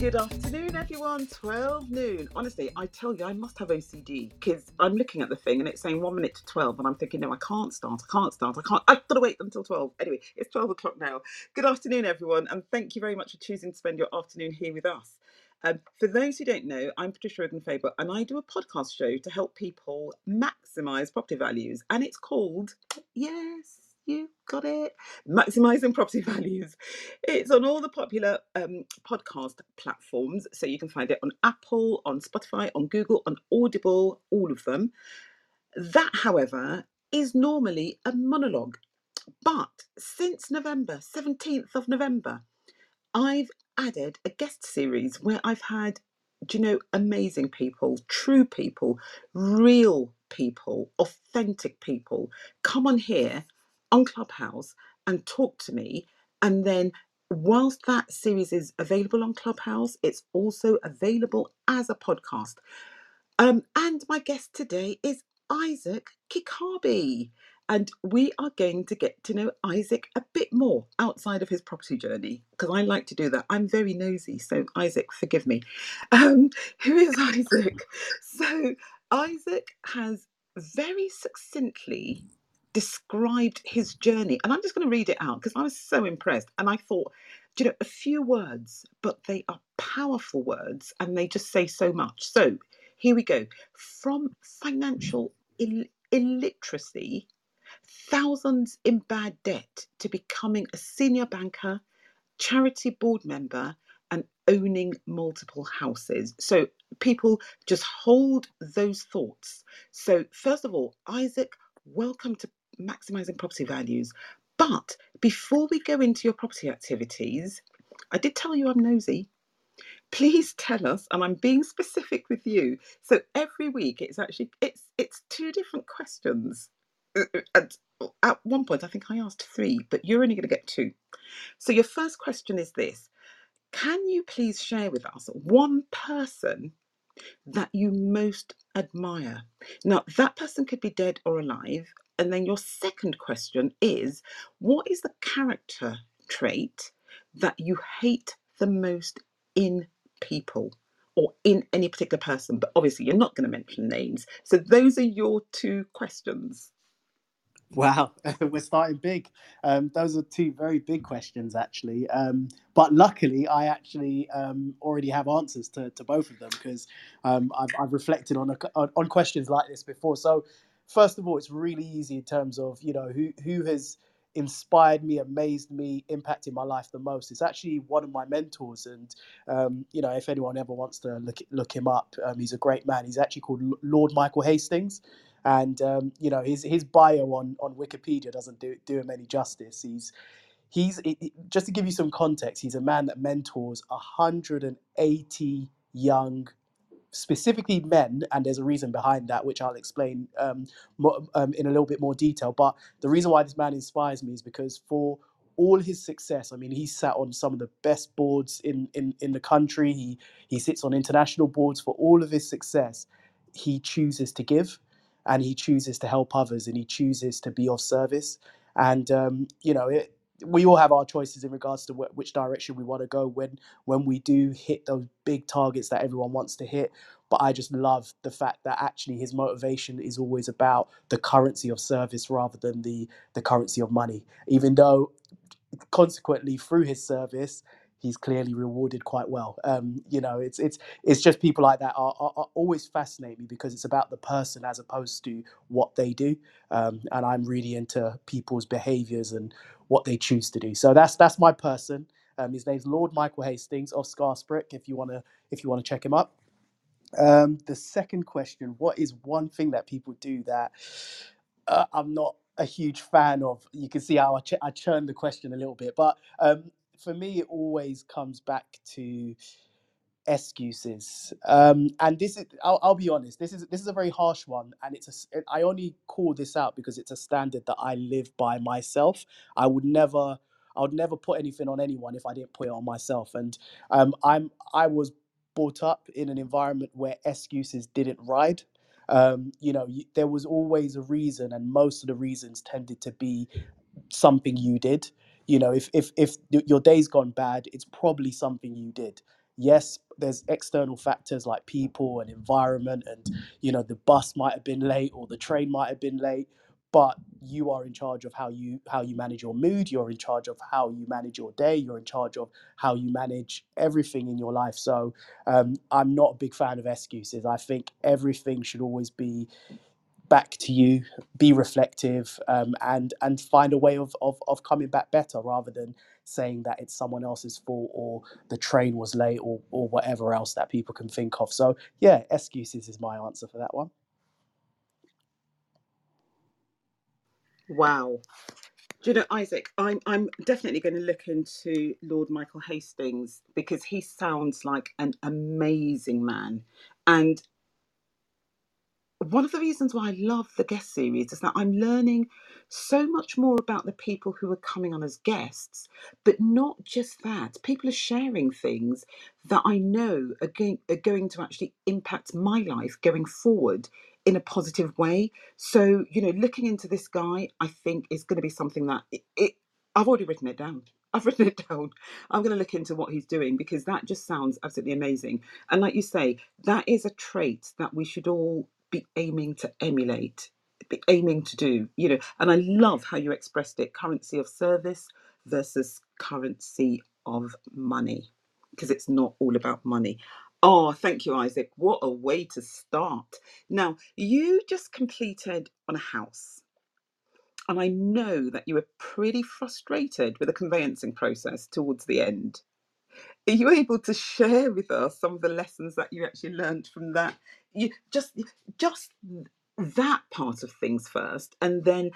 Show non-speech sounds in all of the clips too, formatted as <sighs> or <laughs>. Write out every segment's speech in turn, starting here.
Good afternoon, everyone. 12 noon. Honestly, I tell you, I must have OCD because I'm looking at the thing and it's saying one minute to 12, and I'm thinking, no, I can't start. I can't start. I can't. I've got to wait until 12. Anyway, it's 12 o'clock now. Good afternoon, everyone, and thank you very much for choosing to spend your afternoon here with us. Um, for those who don't know, I'm Patricia Ogunfeibo, and I do a podcast show to help people maximize property values, and it's called Yes. You got it. Maximizing property <laughs> values. It's on all the popular um, podcast platforms. So you can find it on Apple, on Spotify, on Google, on Audible, all of them. That, however, is normally a monologue. But since November, 17th of November, I've added a guest series where I've had, do you know, amazing people, true people, real people, authentic people come on here on Clubhouse and talk to me. And then, whilst that series is available on Clubhouse, it's also available as a podcast. Um, and my guest today is Isaac Kikabi. And we are going to get to know Isaac a bit more outside of his property journey because I like to do that. I'm very nosy. So, Isaac, forgive me. <laughs> Um, who is Isaac? <laughs> So, Isaac has very succinctly described his journey. And I'm just going to read it out because I was so impressed. And I thought, you know, a few words, but they are powerful words and they just say so much. So here we go. From financial Ill- illiteracy, thousands in bad debt, to becoming a senior banker, charity board member, and owning multiple houses. So people just hold those thoughts. So, first of all, Isaac, welcome to maximizing property values. But before we go into your property activities, I did tell you I'm nosy. Please tell us, and I'm being specific with you. So every week it's actually it's it's two different questions. And at one point I think I asked three, but you're only going to get two. So your first question is this: Can you please share with us one person that you most admire? Now, that person could be dead or alive. And then your second question is what is the character trait that you hate the most in people or in any particular person? But obviously, you're not going to mention names. So, those are your two questions. Wow, <laughs> we're starting big. Um, those are two very big questions, actually. Um, but luckily, I actually um, already have answers to, to both of them because um, I've, I've reflected on, a, on on questions like this before. So, first of all, it's really easy in terms of you know who who has inspired me, amazed me, impacted my life the most. It's actually one of my mentors, and um, you know if anyone ever wants to look look him up, um, he's a great man. He's actually called Lord Michael Hastings and um, you know his his bio on on Wikipedia doesn't do do him any justice. He's he's just to give you some context. He's a man that mentors 180 young, specifically men, and there's a reason behind that, which I'll explain um, um, in a little bit more detail. But the reason why this man inspires me is because for all his success, I mean, he sat on some of the best boards in in in the country. He he sits on international boards. For all of his success, he chooses to give and he chooses to help others and he chooses to be of service and um, you know it, we all have our choices in regards to wh- which direction we want to go when when we do hit those big targets that everyone wants to hit. But i just love the fact that actually his motivation is always about the currency of service rather than the the currency of money. Even though consequently through his service he's clearly rewarded quite well. Um, you know it's it's it's just people like that are, are, are always fascinate me because it's about the person as opposed to what they do. Um, and i'm really into people's behaviors and what they choose to do. So that's that's my person. Um, his name's lord michael hastings of Scarisbrick if you want to if you want to check him up. Um, the second question: What is one thing that people do that uh, I'm not a huge fan of? You can see how I, ch- I churned the question a little bit, but um, for me, it always comes back to excuses. Um, and this is, I'll, I'll be honest, this is this is a very harsh one, and it's a. s- I only call this out because it's a standard that I live by myself. I would never. I would never put anything on anyone if I didn't put it on myself. And um, I'm I was brought up in an environment where excuses didn't ride. Um, you know, y- there was always a reason, and most of the reasons tended to be something you did. You know, if if if your day's gone bad, it's probably something you did. Yes there's external factors like people and environment and you know the bus might have been late or the train might have been late but you are in charge of how you how you manage your mood you're in charge of how you manage your day you're in charge of how you manage everything in your life. So um, i'm not a big fan of excuses. I think everything should always be back to you be reflective um, and and find a way of, of of coming back better rather than saying that it's someone else's fault or the train was late or or whatever else that people can think of so yeah excuses is my answer for that one Wow. Do you know, Isaac, I'm I'm definitely going to look into Lord Michael Hastings because he sounds like an amazing man. And one of the reasons why I love the guest series is that I'm learning so much more about the people who are coming on as guests, but not just that. People are sharing things that I know are going, are going to actually impact my life going forward in a positive way. So, you know, looking into this guy, I think is going to be something that it, it I've already written it down. <laughs> I've written it down. I'm going to look into what he's doing because that just sounds absolutely amazing. And like you say, that is a trait that we should all be aiming to emulate, be aiming to do, you know. And I love how you expressed it currency of service versus currency of money, because it's not all about money. Oh, thank you, Isaac. What a way to start. Now, you just completed on a house, and I know that you were pretty frustrated with the conveyancing process towards the end. Are you able to share with us some of the lessons that you actually learned from that? You just just that part of things first, and then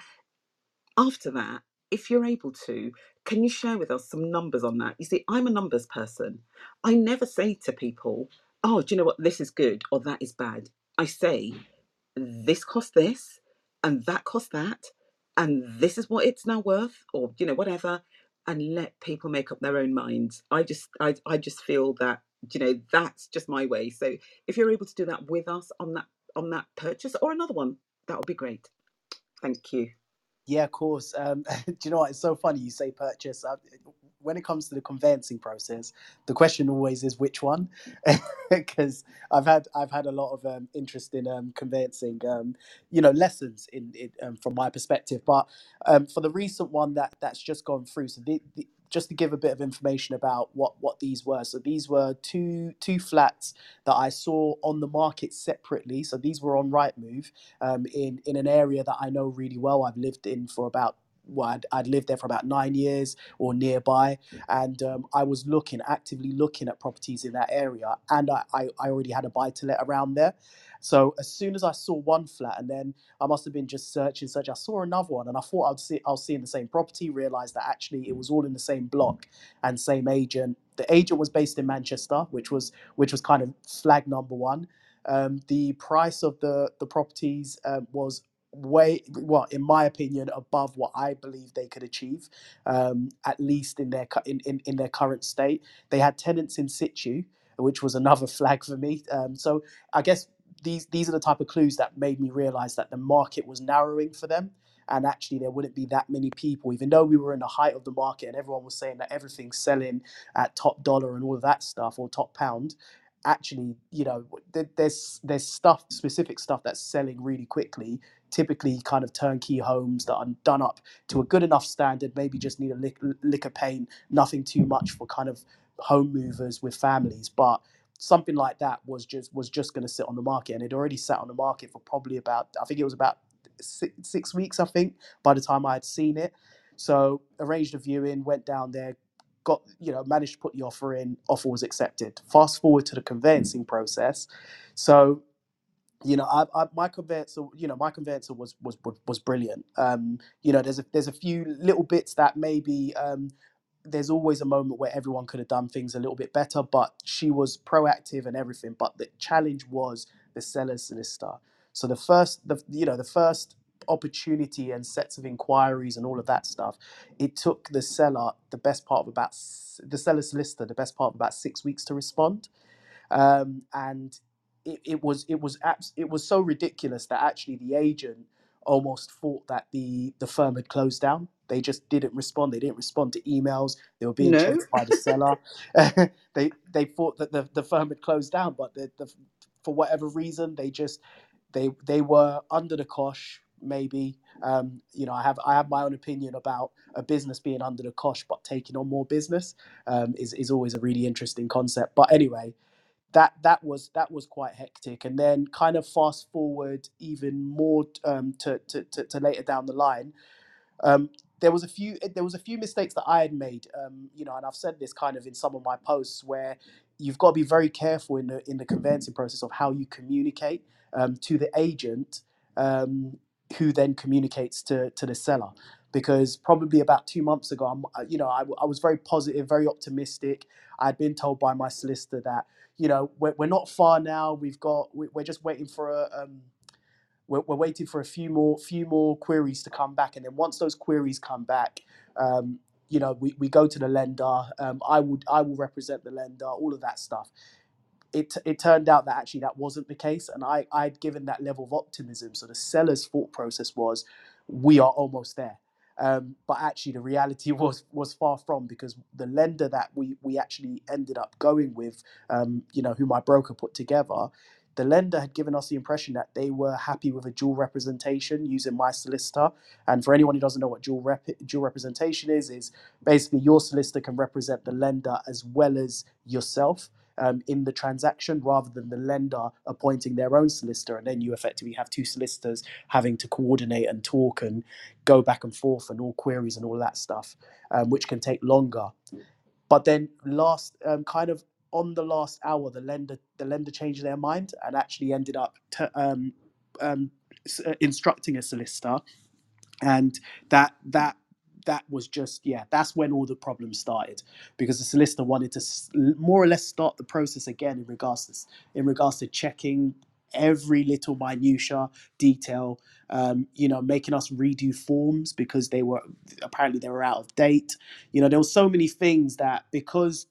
after that, if you're able to, can you share with us some numbers on that? You see, I'm a numbers person. I never say to people, "Oh, do you know what? This is good or that is bad." I say, this cost this and that cost that and this is what it's now worth or you know whatever and let people make up their own minds i just i, I just feel that you know that's just my way so if you're able to do that with us on that on that purchase or another one that would be great thank you Yeah, of course. Um, <laughs> do you know what? It's so funny you say purchase. Uh, when it comes to the conveyancing process, the question always is which one, <laughs> because I've had I've had a lot of um, interest in um, conveyancing, um, you know, lessons in it um, from my perspective. But um, for the recent one that that's just gone through, so the, the, just to give a bit of information about what what these were. So these were two two flats that I saw on the market separately. So these were on Rightmove um, in in an area that I know really well. I've lived in for about well, I'd, I'd lived there for about nine years or nearby, and um, I was looking actively looking at properties in that area, and I, I, I already had a buy to let around there. So as soon as I saw one flat, and then I must have been just searching, searching, I saw another one, and I thought I'd see I was seeing the same property. Realized that actually it was all in the same block and same agent. The agent was based in Manchester, which was which was kind of flag number one um, the price of the the properties um, was way well in my opinion above what i believe they could achieve um, at least in their in, in, in their current state they had tenants in situ which was another <laughs> flag for me um, so i guess these these are the type of clues that made me realize that the market was narrowing for them and actually there wouldn't be that many people. Even though we were in the height of the market and everyone was saying that everything's selling at top dollar and all of that stuff or top pound actually you know th- there's there's stuff specific stuff that's selling really quickly. Typically kind of turnkey homes that are done up to a good enough standard maybe just need a lick, lick of paint nothing too much for kind of home movers with families. But something like that was just was just going to sit on the market and it already sat on the market for probably about i think it was about six, six weeks i think by the time i had seen it. So arranged a viewing went down there got you know managed to put the offer in offer was accepted. Fast forward to the conveyancing process. So you know I, I my conveyancer you know my conveyancer was was, was brilliant. Um you know there's a there's a few little bits that maybe um there's always a moment where everyone could have done things a little bit better but she was proactive and everything but the challenge was the seller's solicitor so the first the you know the first opportunity and sets of inquiries and all of that stuff it took the seller the best part of about the seller's solicitor the best part of about six weeks to respond um, and it, it was it was abs- it was so ridiculous that actually the agent almost thought that the the firm had closed down. They just didn't respond. They didn't respond to emails. They were being No. chased by the seller. <laughs> <laughs> they they thought that the, the firm had closed down, but the, the, for whatever reason, they just they they were under the cosh. Maybe um, you know I have I have my own opinion about a business being under the cosh but taking on more business um, is is always a really interesting concept. But anyway, that that was that was quite hectic and then kind of fast forward even more um, to, to, to, to later down the line um, there was a few there was a few mistakes that I had made um, you know and I've said this kind of in some of my posts where you've got to be very careful in the in the conveyancing process of how you communicate um, to the agent um, who then communicates to to the seller. Because probably about two months ago I'm, uh, you know I, I was very positive very optimistic. I'd been told by my solicitor that you know we're, we're not far now. We've got we- we're just waiting for a um, we're, we're waiting for a few more few more queries to come back. And then once those queries come back um, you know we, we go to the lender. Um, i would i will represent the lender all of that stuff. It, it turned out that actually that wasn't the case. And I, i'd given that level of optimism. So the seller's thought process was we are almost there. Um, but actually the reality <laughs> was was far from because the lender that we we actually ended up going with um, you know who my broker put together the lender had given us the impression that they were happy with a dual representation using my solicitor and for anyone who doesn't know what dual rep- dual representation is is basically your solicitor can represent the lender as well as yourself um, in the transaction rather than the lender appointing their own solicitor. And then you effectively have two solicitors having to coordinate and talk and go back and forth and all queries and all that stuff, um, which can take longer. But then last, um, kind of on the last hour, the lender the lender changed their mind and actually ended up t- um, um, uh, instructing a solicitor. And that that that was just yeah that's when all the problems started because the solicitor wanted to more or less start the process again in regards to in regards to checking every little minutia detail um, you know making us redo forms because they were apparently they were out of date. You know there were so many things that because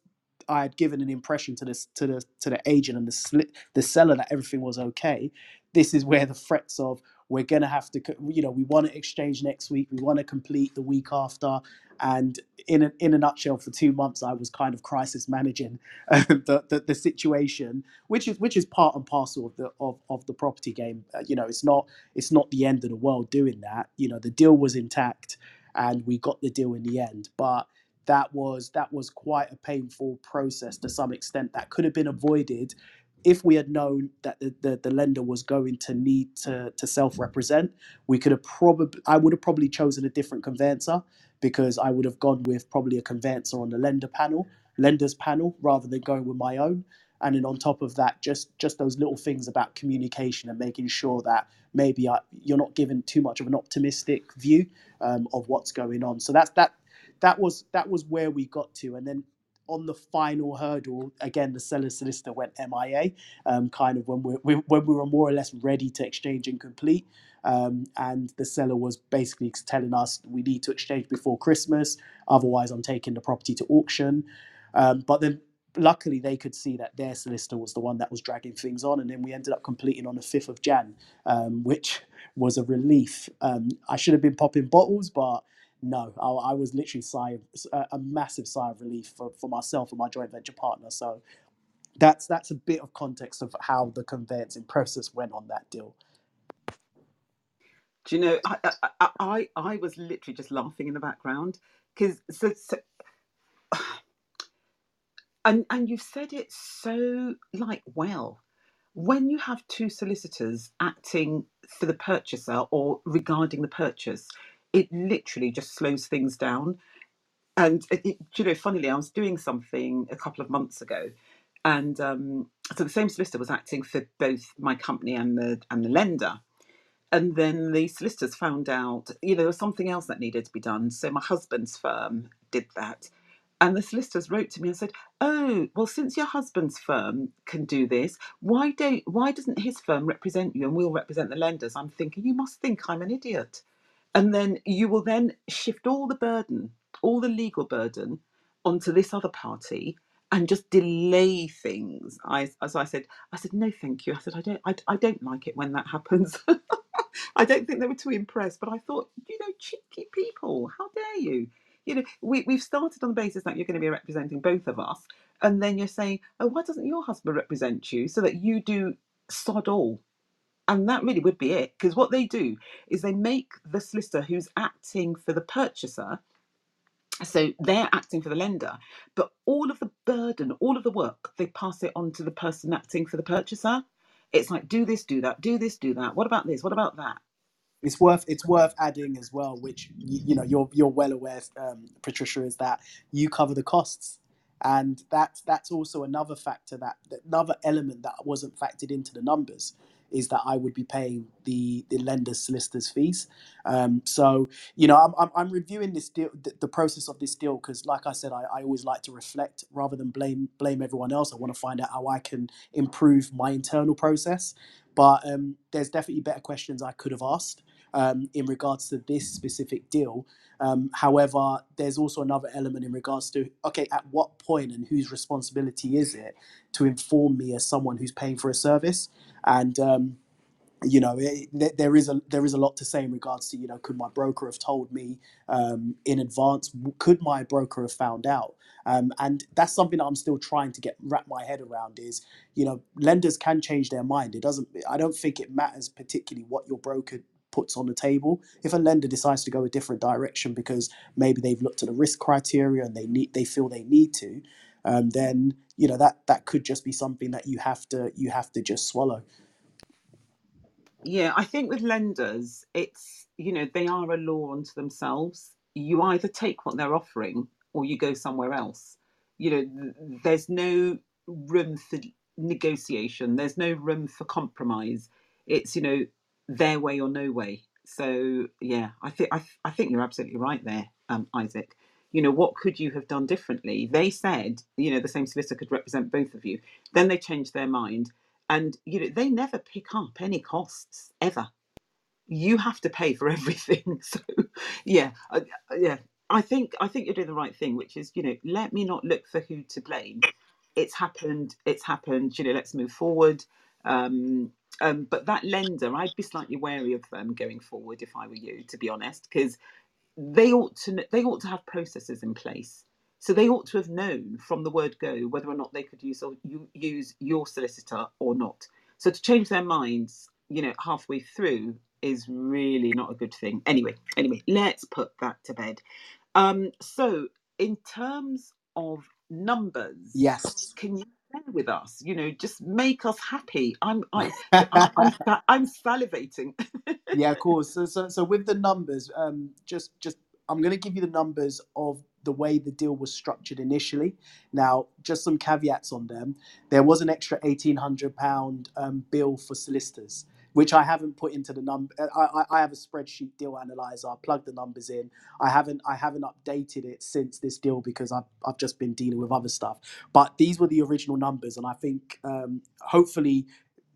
I had given an impression to this to the to the agent and the sli- the seller that everything was okay. This is where the threats of we're gonna have to, you know, we want to exchange next week, we want to complete the week after, and in a, in a nutshell, for two months I was kind of crisis managing <laughs> the, the the situation, which is which is part and parcel of the of, of the property game. Uh, you know, it's not it's not the end of the world doing that. You know, the deal was intact, and we got the deal in the end, but that was that was quite a painful process to some extent that could have been avoided if we had known that the, the, the lender was going to need to, to self-represent. We could have probably i would have probably chosen a different conveyancer because i would have gone with probably a conveyancer on the lender panel lenders panel rather than going with my own. And then on top of that just just those little things about communication and making sure that maybe I, you're not given too much of an optimistic view um, of what's going on. So that's that that was that was where we got to. And then on the final hurdle again the seller solicitor went mia um, kind of when we, we when we were more or less ready to exchange and complete. Um, and the seller was basically telling us we need to exchange before christmas otherwise i'm taking the property to auction. Um, but then luckily they could see that their solicitor was the one that was dragging things on and then we ended up completing on the 5th of jan um, which was a relief. Um, i should have been popping bottles but no, I, I was literally sigh a, a massive sigh of relief for, for myself and my joint venture partner. So that's that's a bit of context of how the conveyancing process went on that deal. Do you know? I I I, I was literally just laughing in the background because so, so <sighs> and and you've said it so like well. When you have two solicitors acting for the purchaser or regarding the purchase, it literally just slows things down. And it, it, you know, funnily, I was doing something a couple of months ago, and um, so the same solicitor was acting for both my company and the and the lender. And then the solicitors found out you know there was something else that needed to be done so my husband's firm did that. And the solicitors wrote to me and said oh well since your husband's firm can do this why don't why doesn't his firm represent you and we'll represent the lenders? I'm thinking you must think i'm an idiot and then you will then shift all the burden all the legal burden onto this other party and just delay things i as i said i said no thank you i said i don't i, I don't like it when that happens <laughs> I don't think they were too impressed, but I thought, you know, cheeky people, how dare you? You know, we, we've started on the basis that you're going to be representing both of us, and then you're saying, oh, why doesn't your husband represent you so that you do sod all? And that really would be it, because what they do is they make the solicitor who's acting for the purchaser so they're acting for the lender, but all of the burden, all of the work, they pass it on to the person acting for the purchaser. It's like, do this, do that, do this, do that. What about this? What about that? it's worth it's worth adding as well, which you, you know you're you're well aware, um, Patricia, is that you cover the costs, and that's that's also another factor that another element that wasn't factored into the numbers is that I would be paying the the lender's solicitors fees. Um, so you know I'm, I'm I'm reviewing this deal, the, the process of this deal because, like I said, I, I always like to reflect rather than blame blame everyone else. I want to find out how I can improve my internal process. But um, there's definitely better questions I could have asked um, in regards to this specific deal. Um, however, there's also another element in regards to okay, at what point and whose responsibility is it to inform me as someone who's paying for a service? And um, you know it, there is a there is a lot to say in regards to you know could my broker have told me um, in advance? Could my broker have found out? Um, and that's something that i'm still trying to get wrap my head around is you know lenders can change their mind. It doesn't i don't think it matters particularly what your broker puts on the table. If a lender decides to go a different direction because maybe they've looked at the risk criteria and they need they feel they need to um, then you know that that could just be something that you have to you have to just swallow Yeah, I think with lenders, it's, you know, they are a law unto themselves. You either take what they're offering or you go somewhere else. You know, th- there's no room for negotiation, there's no room for compromise. It's, you know, their way or no way. So, yeah, I think I, I think you're absolutely right there, um, Isaac. You know, what could you have done differently? They said, you know, the same solicitor could represent both of you. Then they changed their mind. And you know they never pick up any costs ever. You have to pay for <laughs> everything. So yeah uh, yeah. I think i think you're doing the right thing which is you know let me not look for who to blame. It's happened it's happened you know let's move forward. Um um, but that lender, I'd be slightly wary of them going forward if I were you, to be honest, because they ought to they ought to have processes in place. So they ought to have known from the word go whether or not they could use or use your solicitor or not. So to change their minds, you know, halfway through is really not a good thing. Anyway, anyway, let's put that to bed. Um, so in terms of numbers, yes can you share with us? You know, just make us happy. I'm I, I <laughs> I'm I'm salivating. <laughs> yeah of course so, so so with the numbers um just just i'm going to give you the numbers of the way the deal was structured initially now just some caveats on them there was an extra 1800 pound um, bill for solicitors which I haven't put into the number. I, I, I have a spreadsheet deal analyzer. I plug the numbers in. I haven't I haven't updated it since this deal because I've I've just been dealing with other stuff. But these were the original numbers, and I think um, hopefully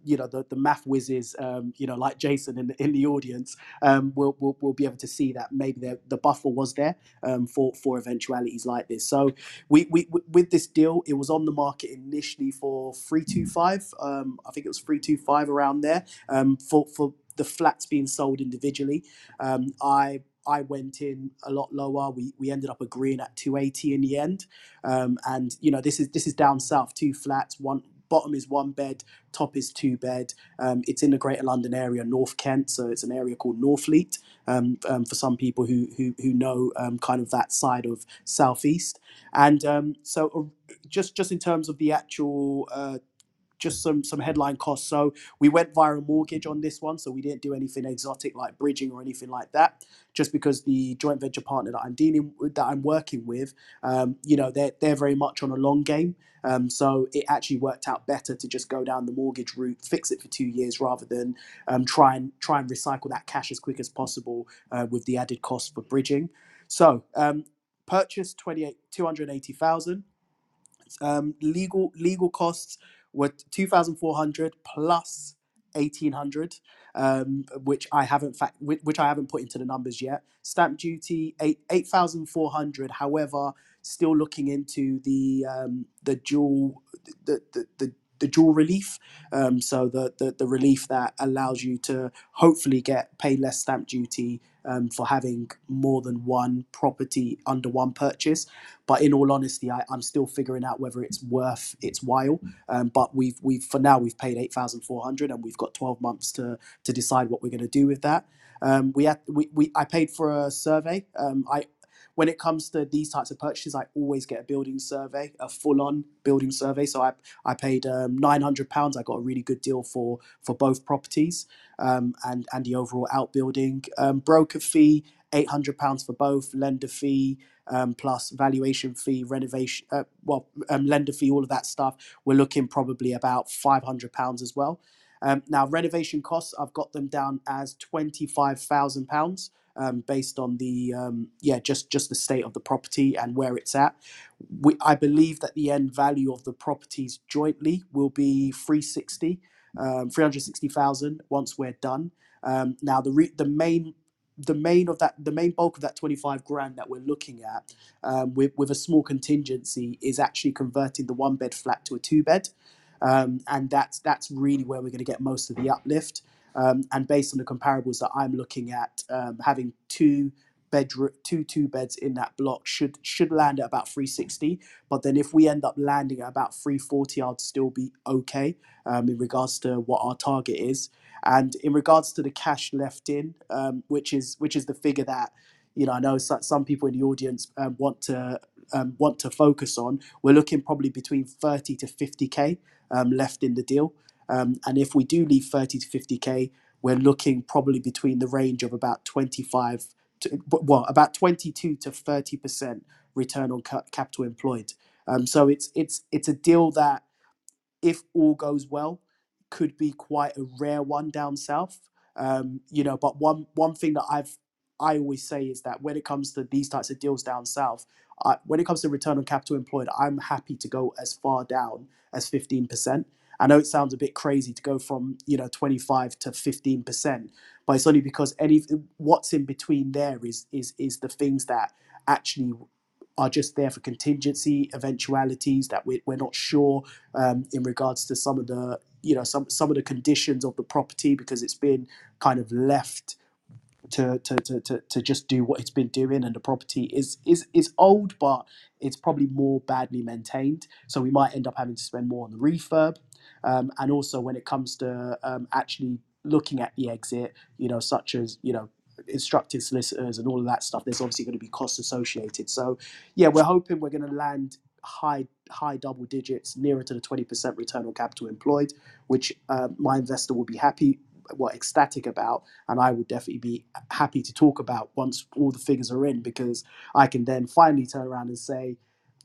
you know the, the math whizzes um, you know like jason in the, in the audience um, will, will will be able to see that maybe the, the buffer was there um, for for eventualities like this so we, we with this deal it was on the market initially for 325 um, i think it was 325 around there um, for for the flats being sold individually um, i I went in a lot lower. We we ended up agreeing at 280 in the end. Um, and you know this is this is down south, two flats, one bottom is one bed, top is two bed. Um, it's in the Greater London area, North Kent, so it's an area called Northfleet. Um, um, for some people who who, who know um, kind of that side of southeast, and um, so uh, just just in terms of the actual uh, just some some headline costs. So we went via a mortgage on this one, so we didn't do anything exotic like bridging or anything like that. Just because the joint venture partner that I'm dealing with, that I'm working with, um, you know, they're they're very much on a long game. Um, so it actually worked out better to just go down the mortgage route, fix it for two years, rather than um, try and try and recycle that cash as quick as possible uh, with the added cost for bridging. So um, purchase twenty eight two hundred eighty thousand um, legal legal costs were two thousand four hundred plus eighteen hundred, um, which I haven't fact which I haven't put into the numbers yet. Stamp duty eight eight thousand four hundred. However, still looking into the um, the dual the, the the the dual relief. Um, so the, the the relief that allows you to hopefully get pay less stamp duty um, for having more than one property under one purchase. But in all honesty, I, I'm still figuring out whether it's worth its while. Um, but we've we've for now we've paid eight thousand four hundred, and we've got twelve months to to decide what we're going to do with that. Um, we had we, we I paid for a survey. Um, I when it comes to these types of purchases, I always get a building survey, a full on building survey. So I I paid um, nine hundred pounds. I got a really good deal for for both properties um, and and the overall outbuilding. Um, broker fee eight hundred pounds for both. Lender fee um, plus valuation fee, renovation. Uh, well, um, lender fee, all of that stuff. We're looking probably about five hundred pounds as well. Um, now renovation costs, I've got them down as twenty five thousand pounds. Um, based on the um, yeah just just the state of the property and where it's at. We, I believe that the end value of the properties jointly will be 360 um, 360,000 once we're done. Um, now the re- the main the main of that the main bulk of that 25 grand that we're looking at um, with, with a small contingency is actually converting the one bed flat to a two bed um, and that's that's really where we're going to get most of the uplift um, and based on the comparables that i'm looking at um, having two bedroom two two beds in that block should should land at about 360 but then if we end up landing at about 340 i'd still be okay um, in regards to what our target is. And in regards to the cash left in um, which is which is the figure that you know i know so- some people in the audience um, want to um, want to focus on we're looking probably between 30 to 50k um, left in the deal um, and if we do leave 30 to 50k we're looking probably between the range of about 25 to, well, about 22 to 30 percent return on ca- capital employed. Um, so it's it's it's a deal that, if all goes well, could be quite a rare one down south. Um, you know, but one one thing that I've I always say is that when it comes to these types of deals down south, I, when it comes to return on capital employed, I'm happy to go as far down as 15%. I know it sounds a bit crazy to go from you know 25 to 15%, but it's only because any what's in between there is is is the things that actually are just there for contingency eventualities that we, we're not sure um, in regards to some of the you know some some of the conditions of the property because it's been kind of left to, to, to, to, to just do what it's been doing and the property is is is old but it's probably more badly maintained. So we might end up having to spend more on the refurb um, and also when it comes to um, actually looking at the exit you know such as you know instructing solicitors and all of that stuff there's obviously going to be costs associated. So yeah we're hoping we're going to land high high double digits nearer to the 20% return on capital employed which uh, my investor will be happy well ecstatic about. And i would definitely be happy to talk about once all the figures are in because i can then finally turn around and say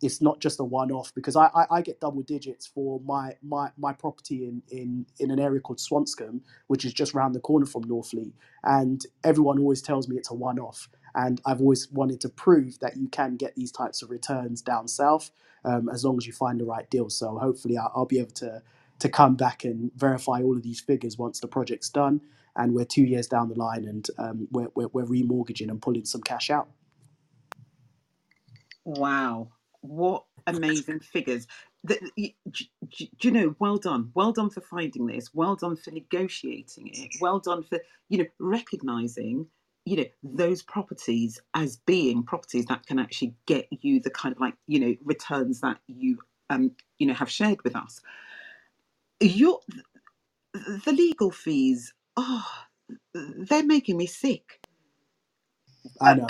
it's not just a one-off because I, I, I get double digits for my my, my property in, in in an area called Swanscombe, which is just round the corner from Northfleet, and everyone always tells me it's a one-off. And I've always wanted to prove that you can get these types of returns down south um, as long as you find the right deal. So hopefully I'll, I'll be able to to come back and verify all of these figures once the project's done and we're two years down the line and um, we're, we're, we're remortgaging and pulling some cash out. Wow, what amazing figures! The, y- d- d- do you know? Well done, well done for finding this. Well done for negotiating it. Well done for you know recognizing you know those properties as being properties that can actually get you the kind of like you know returns that you um you know have shared with us. Your the legal fees. Oh, they're making me sick. <laughs> I know.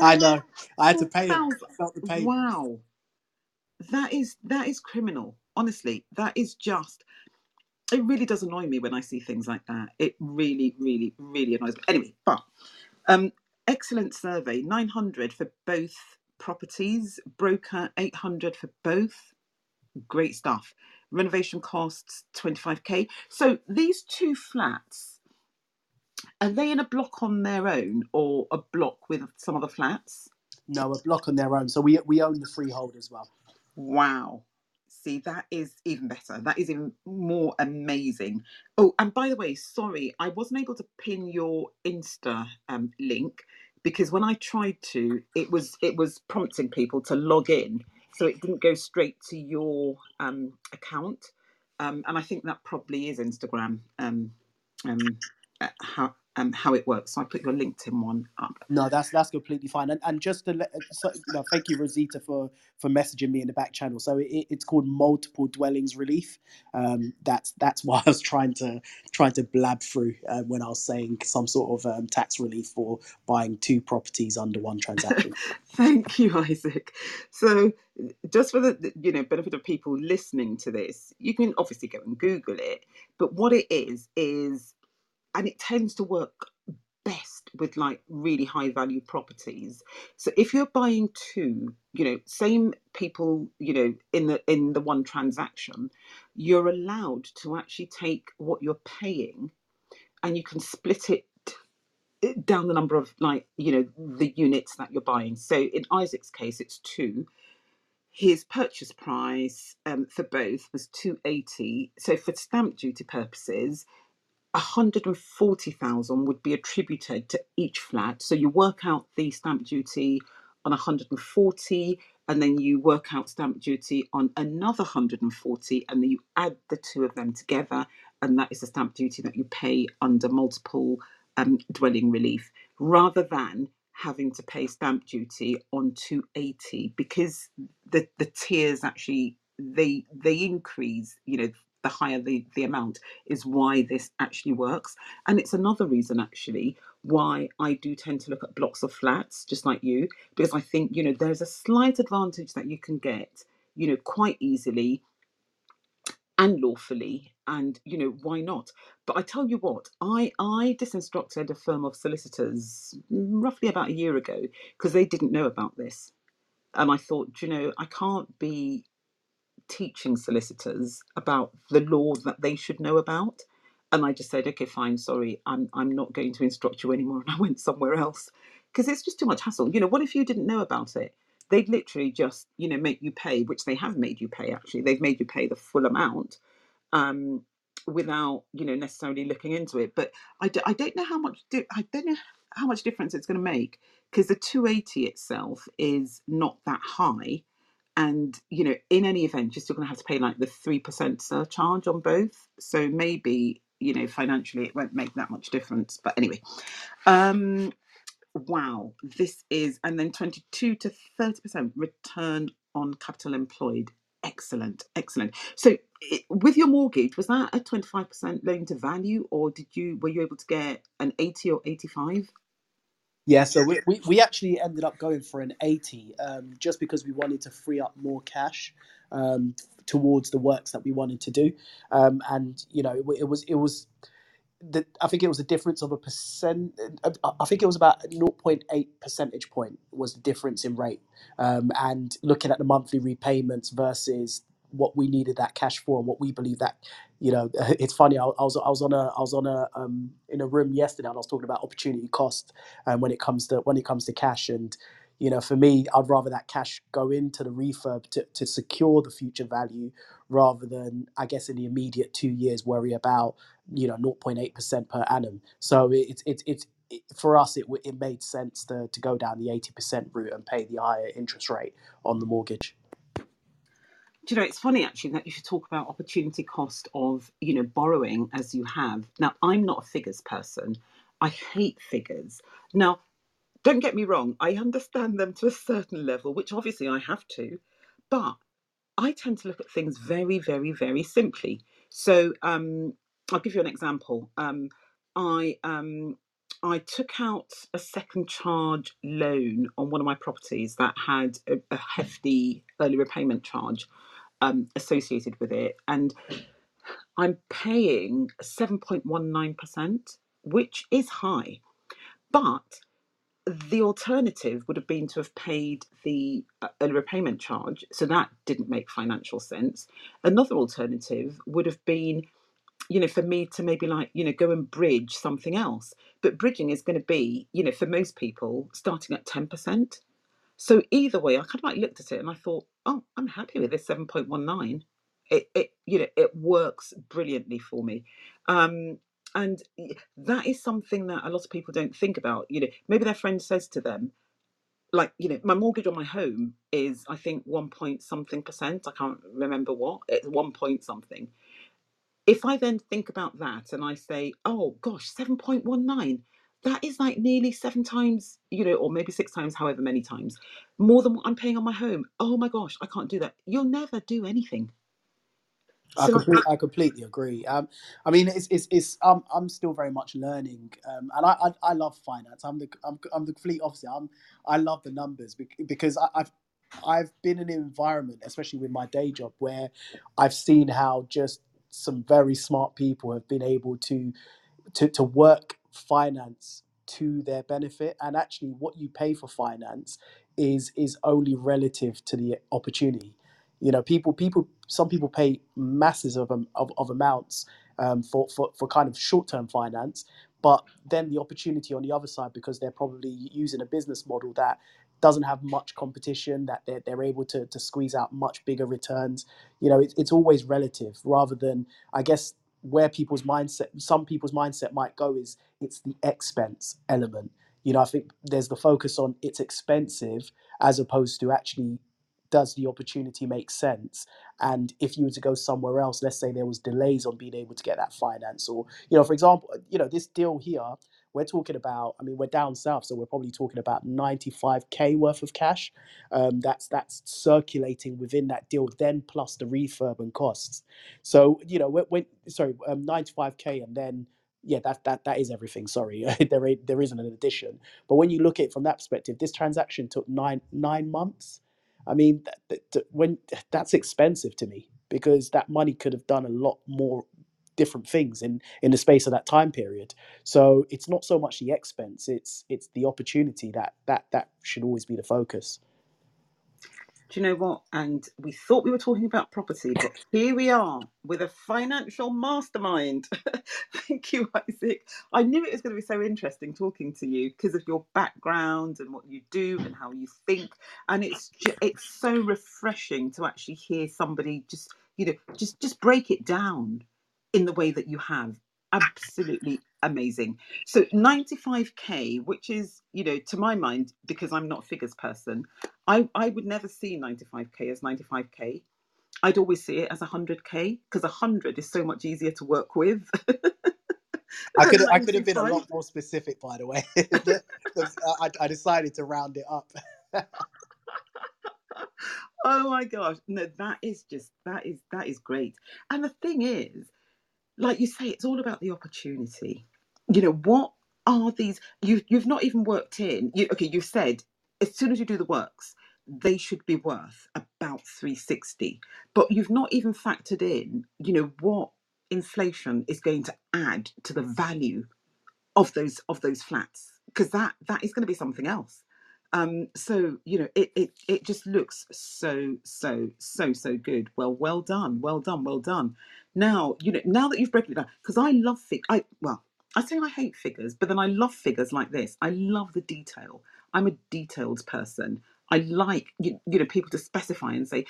I know. I had to pay it. I felt the pain. Wow. that is that is criminal honestly that is just it really does annoy me when i see things like that it really really really annoys me anyway but um excellent survey 900 for both properties broker 800 for both great stuff renovation costs 25k so these two flats are they in a block on their own or a block with some other flats No, a block on their own. So we we own the freehold as well. Wow. See, that is even better. That is even more amazing. Oh, and by the way, sorry, I wasn't able to pin your Insta um, link because when I tried to, it was it was prompting people to log in, so it didn't go straight to your um, account. um, and I think that probably is Instagram. Um, um, uh, how um, how it works. So I put your LinkedIn one up. No, that's that's completely fine. And and just to let, so, you know, thank you Rosita for for messaging me in the back channel. So it, it's called multiple dwellings relief. Um, that's that's why <laughs> I was trying to trying to blab through uh, when I was saying some sort of um, tax relief for buying two properties under one transaction. <laughs> Thank you, Isaac. So, just for the you know benefit of people listening to this, you can obviously go and Google it. But what it is is and it tends to work best with like really high value properties. So if you're buying two you know same people you know in the in the one transaction you're allowed to actually take what you're paying and you can split it down the number of like you know the units that you're buying. So in isaac's case it's two. His purchase price um, for both was 280 so for stamp duty purposes 140,000 would be attributed to each flat. So you work out the stamp duty on 140 and then you work out stamp duty on another 140 and then you add the two of them together and that is the stamp duty that you pay under multiple um, dwelling relief rather than having to pay stamp duty on 280 because the the tiers actually they they increase you know the higher the, the amount is why this actually works. And it's another reason actually why I do tend to look at blocks of flats, just like you, because I think, you know, there's a slight advantage that you can get, you know, quite easily and lawfully and you know why not but i tell you what i i disinstructed a firm of solicitors roughly about a year ago because they didn't know about this and i thought you know i can't be teaching solicitors about the law that they should know about. And I just said, okay, fine, sorry, I'm I'm not going to instruct you anymore. <laughs> And I went somewhere else because it's just too much hassle. You know, what if you didn't know about it? They'd literally just, you know, make you pay, which they have made you pay actually. They've made you pay the full amount um, without, you know, necessarily looking into it. But I, do, I don't know how much, di- I don't know how much difference it's going to make because the 280 itself is not that high and you know in any event you're still going to have to pay like the 3% surcharge on both. So maybe you know financially it won't make that much difference. But anyway um wow this is and then 22 to 30% return on capital employed. Excellent excellent. So it, with your mortgage was that a 25% loan to value or did you were you able to get an 80 or 85 Yeah, so we, we, we actually ended up going for an 80 um, just because we wanted to free up more cash um, towards the works that we wanted to do. Um, and, you know, it, it was, it was, the, I think it was a difference of a percent. I I think it was about 0.8 percentage point was the difference in rate. Um, and looking at the monthly repayments versus what we needed that cash for and what we believe that, you know, <laughs> it's funny. I, I was I was on a I was on a um, in a room yesterday and I was talking about opportunity cost and when it comes to when it comes to cash and. You know, for me, I'd rather that cash go into the refurb to, to secure the future value rather than, I guess, in the immediate two years worry about you know 0.8% per annum so it's it's it's it, for us it it made sense to, to go down the 80% route and pay the higher interest rate on the mortgage do you know it's funny actually that you should talk about opportunity cost of you know borrowing as you have now i'm not a figures person i hate figures now don't get me wrong i understand them to a certain level which obviously i have to but I tend to look at things very, very, very simply. So um, I'll give you an example. Um, I um, I took out a second charge loan on one of my properties that had a, a hefty early repayment charge um, associated with it, and I'm paying seven point one nine percent, which is high, but the alternative would have been to have paid the uh, early repayment charge, so that didn't make financial sense. Another alternative would have been, you know, for me to maybe like, you know, go and bridge something else. But bridging is going to be, you know, for most people, starting at 10%. So either way, I kind of like looked at it and I thought, oh, I'm happy with this 7.19. It, it you know, it works brilliantly for me. Um, and that is something that a lot of people don't think about. You know, maybe their friend says to them, like, you know, my mortgage on my home is, I think, one point something percent. I can't remember what. It's one point something. if I then think about that and I say, oh gosh, 7.19, that is like nearly seven times, you know, or maybe six times, however many times, more than what I'm paying on my home. Oh my gosh, I can't do that. You'll never do anything. I So, complete, I completely agree. Um, I mean, it's, it's, it's I'm, I'm still very much learning, um, and I, I, I love finance. I'm the, I'm, I'm the complete opposite. I'm, I love the numbers bec- because I, I've, I've been in an environment, especially with my day job, where I've seen how just some very smart people have been able to to, to work finance to their benefit and actually what you pay for finance is is only relative to the opportunity. You know people people some people pay masses of um, of, of amounts um, for, for for kind of short-term finance but then the opportunity on the other side because they're probably using a business model that doesn't have much competition that they're, they're able to, to squeeze out much bigger returns. You know it's, it's always relative rather than i guess where people's mindset some people's mindset might go is it's the expense element. You know i think there's the focus on it's expensive as opposed to actually does the opportunity make sense? And if you were to go somewhere else let's say there was delays on being able to get that finance or you know for example you know this deal here we're talking about i mean we're down south so we're probably talking about 95k worth of cash. Um, that's that's circulating within that deal then plus the refurb and costs. So you know when, sorry um, 95k and then yeah that that that is everything sorry. <laughs> There there isn't an addition. But when you look at it from that perspective this transaction took nine nine months. I mean when that's expensive to me because that money could have done a lot more different things in in the space of that time period so it's not so much the expense it's it's the opportunity that that that should always be the focus Do you know what? And we thought we were talking about property, but here we are with a financial mastermind. <laughs> Thank you, Isaac. I knew it was going to be so interesting talking to you because of your background and what you do and how you think. And it's it's so refreshing to actually hear somebody just you know just just break it down in the way that you have. Absolutely amazing. So 95k, which is you know to my mind because I'm not a figures person I, I would never see 95k as 95k. I'd always see it as 100k because 100 is so much easier to work with I could I could have been a <laughs> lot more specific, by the way. <laughs> The- uh, I, I decided to round it up. <laughs> Oh my gosh, no, that is just that is that is great. And the thing is, like you say, it's all about the opportunity. You know, what are these? You you've not even worked in. You, okay, you've said as soon as you do the works, they should be worth about 360. But you've not even factored in, you know, what inflation is going to add to the value of those of those flats because that that is going to be something else um so you know it, it it just looks so so so so good well well done well done well done now you know now that you've broken it down because i love fig i well i say i hate figures but then i love figures like this i love the detail i'm a detailed person i like you, you know people to specify and say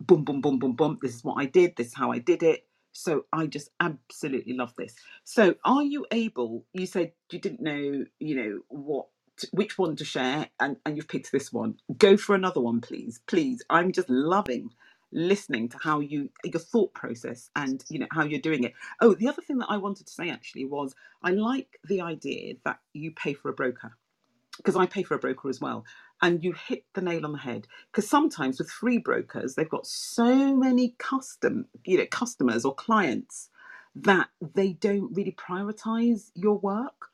boom boom boom boom boom this is what i did this is how i did it so i just absolutely love this so, are you able? You said you didn't know, you know, what which one to share, and and you've picked this one. Go for another one, please, please. I'm just loving listening to how you your thought process and you know how you're doing it. Oh, the other thing that I wanted to say actually was I like the idea that you pay for a broker because I pay for a broker as well. And you hit the nail on the head because sometimes with free brokers, they've got so many custom, you know, customers or clients that they don't really prioritize your work,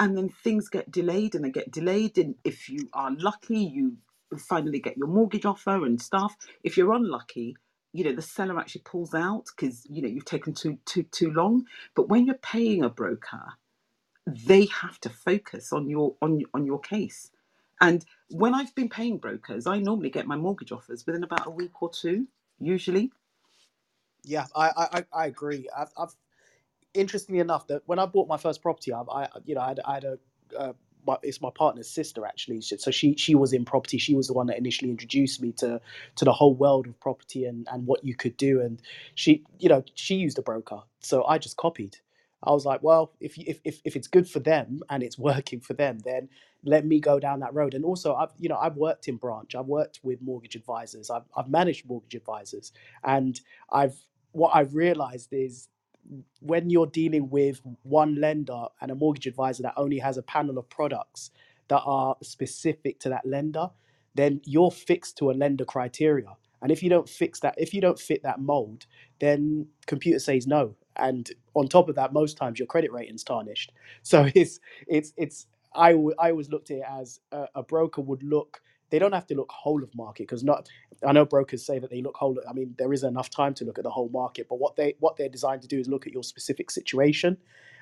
and then things get delayed and they get delayed. And if you are lucky, you finally get your mortgage offer and stuff. If you're unlucky, you know the seller actually pulls out because you know you've taken too too too long. But when you're paying a broker, they have to focus on your on on your case. And when I've been paying brokers, I normally get my mortgage offers within about a week or two, usually. Yeah, I I, I agree. I've, I've interestingly enough that when I bought my first property, I, I you know I had, I had a uh, my, it's my partner's sister actually. So she she was in property. She was the one that initially introduced me to to the whole world of property and and what you could do. And she you know she used a broker, so I just copied. I was like, well, if if if if it's good for them and it's <laughs> working for them, then let me go down that road. And also, I've you know I've worked in branch. I've worked with mortgage advisors. I've I've managed mortgage advisors, and I've what I've realized is when you're dealing with one lender and a mortgage advisor that only has a panel of products that are specific to that lender, then you're fixed to a lender criteria. And if you don't fix that, if you don't fit that mold, then computer says no. And on top of that, most times your credit rating's tarnished. So <laughs> it's it's it's I I always looked at it as a, a broker would look. They don't have to look whole of market because not. I know brokers say that they look whole. I mean, there is enough time to look at the whole market, but what they what they're designed to do is look at your specific situation,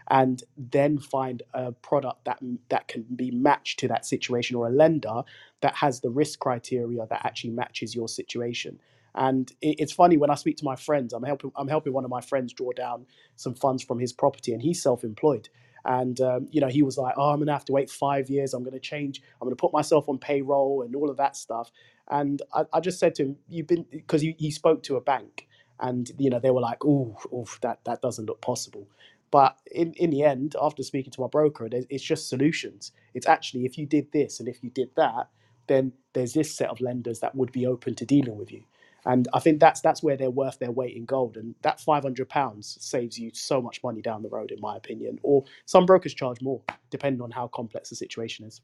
and then find a product that that can be matched to that situation or a lender that has the risk criteria that actually matches your situation. And it's funny when I speak to my friends. I'm helping. I'm helping one of my friends draw down some funds from his property, and he's self-employed. And um, you know, he was like, "Oh, I'm gonna have to wait five years. I'm gonna change. I'm gonna put myself on payroll and all of that stuff." And I, I just said to him, "You've been because he, he spoke to a bank, and you know they were like, "Oh, that that doesn't look possible." But in, in the end, after speaking to my broker, it's just solutions. It's actually if you did this and if you did that, then there's this set of lenders that would be open to dealing with you. And I think that's that's where they're worth their weight in gold. And that five hundred pounds saves you so much money down the road, in my opinion. Or some brokers charge more, depending on how complex the situation is.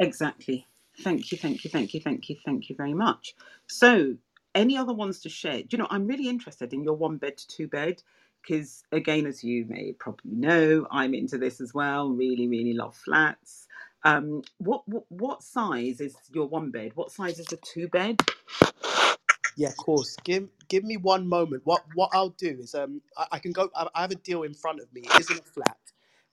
Exactly. Thank you, thank you, thank you, thank you, thank you very much. So, any other ones to share? Do you know, I'm really interested in your one bed to two bed because, again, as you may probably know, I'm into this as well. Really, really love flats. Um, what, what what size is your one bed? What size is the two bed? Yeah, of course. Give give me one moment. What what I'll do is um I, I can go. I, I have a deal in front of me. It isn't a flat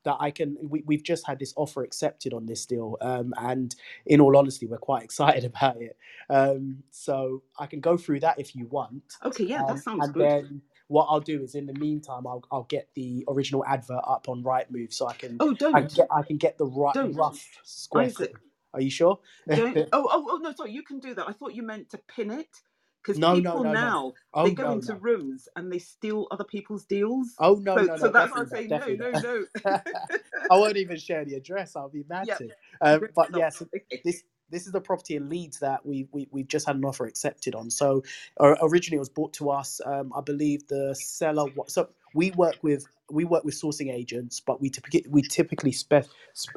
that I can. We, we've just had this offer accepted on this deal, um, and in all honesty, we're quite <laughs> excited about it. Um, so I can go through that if you want, Okay, yeah, that um, sounds and good. then what I'll do is in the meantime, I'll I'll get the original advert up on Rightmove so I can Oh, I can don't, get I can get the right don't, rough square Isaac. Are you sure? Don't. <laughs> Oh, oh, oh, no, sorry. You can do that. I thought you meant to pin it because no, people no, no. now Oh they go into rooms and they steal other people's deals. Oh no, So, no, so no, that's why I'm saying no, no, no. <laughs> I won't even share the address. I'll be <laughs> mad yep, to. Um, but yeah, so this this is the property in Leeds that we we we've just had an offer accepted on. So originally it was brought to us. Um, I believe the seller. So we work with we work with sourcing agents, but we typically we typically spec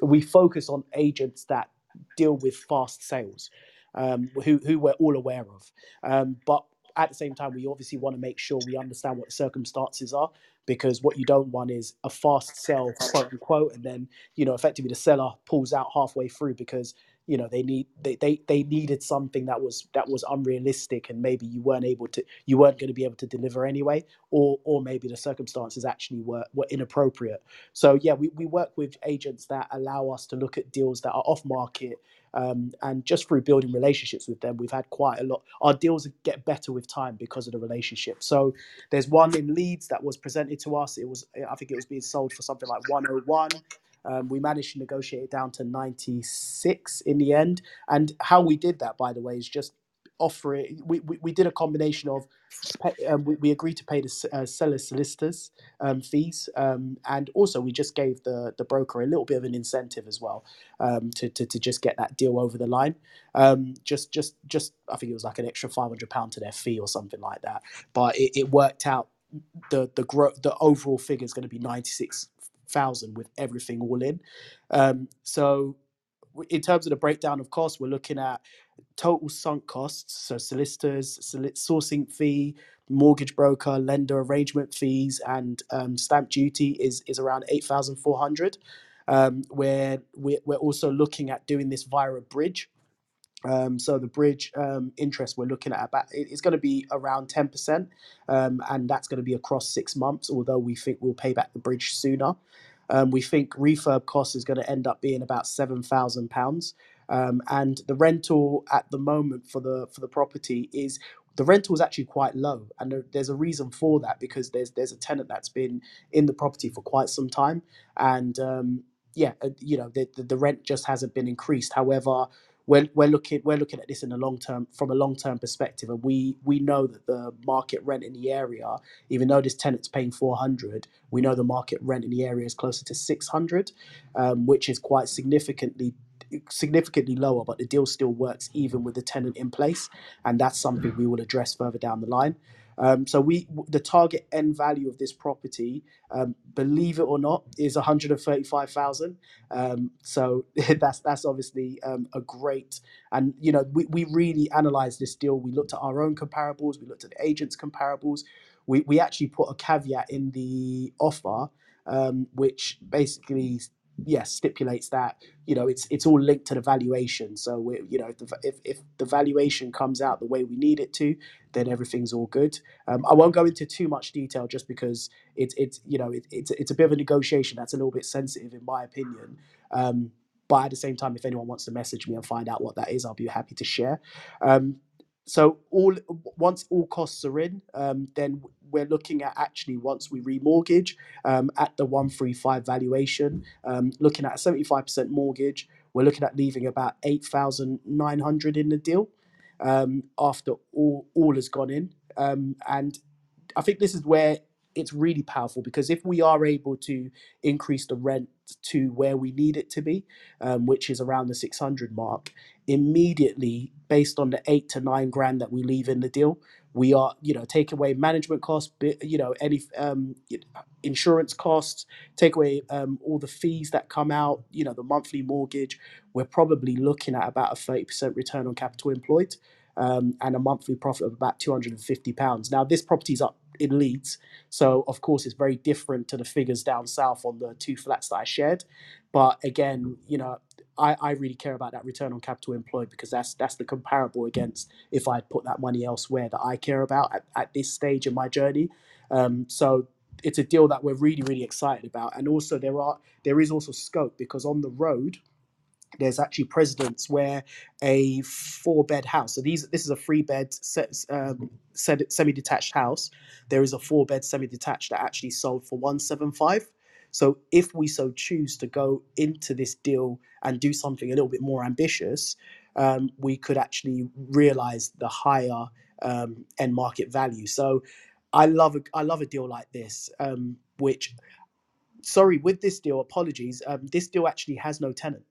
we focus on agents that deal with fast sales, um, who who we're all aware of. Um, but at the same time, we obviously want to make sure we understand what the circumstances are because what you don't want is a fast sell, quote unquote, and then you know effectively the seller pulls out halfway through because you know they need they, they they needed something that was that was unrealistic and maybe you weren't able to you weren't going to be able to deliver anyway or or maybe the circumstances actually were were inappropriate. So yeah we, we work with agents that allow us to look at deals that are off market um, and just through building relationships with them we've had quite a lot our deals get better with time because of the relationship. So there's one in leeds that was presented to us. It was i think it was being sold for something like 101 um, we managed to negotiate it down to 96 in the end. And how we did that, by the way, is just offer it. We, we, we did a combination of, um, we, we agreed to pay the uh, seller's solicitors um, fees. Um, and also we just gave the, the broker a little bit of an incentive as well um, to, to, to just get that deal over the line. Um, just, just, just, I think it was like an extra £500 to their fee or something like that. But it, it worked out the the gro- the overall figure is going to be 96,000 with everything all in. Um, so in terms of the breakdown of costs, we're looking at total sunk costs, so solicitors, soli- sourcing fee, mortgage broker, lender arrangement fees, and um, stamp duty is is around 8,400. Um, where we're, we're also looking at doing this via a bridge. Um, so the bridge um, interest we're looking at about it- it's going to be around ten percent, um, and that's going to be across six months. Although we think we'll pay back the bridge sooner. Um, we think refurb cost is going to end up being about seven thousand pounds, um, and the rental at the moment for the for the property is the rental is actually quite low, and there, there's a reason for that because there's there's a tenant that's been in the property for quite some time, and um, yeah, uh, you know the, the the rent just hasn't been increased. However, we're, we're looking we're looking at this in a long term from a long term perspective, and we we know that the market rent in the area, even though this tenant's paying four hundred, we know the market rent in the area is closer to six hundred, um, which is quite significantly significantly lower, but the deal still works even with the tenant in place, and that's something we will address further down the line. Um, so we the target end value of this property, um, believe it or not, is one hundred and thirty five thousand. Um, so <laughs> that's that's obviously um, a great and you know we, we really analyzed this deal. We looked at our own comparables. We looked at the agents' comparables. We we actually put a caveat in the offer, um, which basically yes stipulates that you know it's it's all linked to the valuation. So we you know if the, if if the valuation comes out the way we need it to, then everything's all good. Um, I won't go into too much detail just because it's it's you know it, it's it's a bit of a negotiation that's a little bit sensitive in my opinion. Um, but at the same time, if anyone wants to message me and find out what that is, I'll be happy to share. Um, so all once all costs are in, um, then we're looking at actually once we remortgage um, at the one three five valuation, um, looking at a seventy five percent mortgage. We're looking at leaving about eight thousand nine hundred in the deal um, after all all has gone in, um, and I think this is where it's really powerful because if we are able to increase the rent to where we need it to be, um, which is around the 600 mark, immediately based on the eight to nine grand that we leave in the deal, we are, you know, take away management costs, you know, any um, insurance costs, take away um, all the fees that come out, you know, the monthly mortgage. We're probably looking at about a 30% return on capital employed um, and a monthly profit of about £250. Now, this property's up in Leeds, so of course it's very different to the figures down south on the two flats that I shared. But again, you know, I, I really care about that return on capital employed because that's that's the comparable against if I'd put that money elsewhere that I care about at, at this stage in my journey. Um, so it's a deal that we're really really excited about, and also there are there is also scope because on the road there's actually precedents where a four bed house so these this is a three bed se- um, semi detached house there is a four bed semi detached that actually sold for 175 so if we so choose to go into this deal and do something a little bit more ambitious um, we could actually realize the higher um, end market value so i love a, i love a deal like this um, which sorry, with this deal, apologies. Um, this deal actually has no tenant.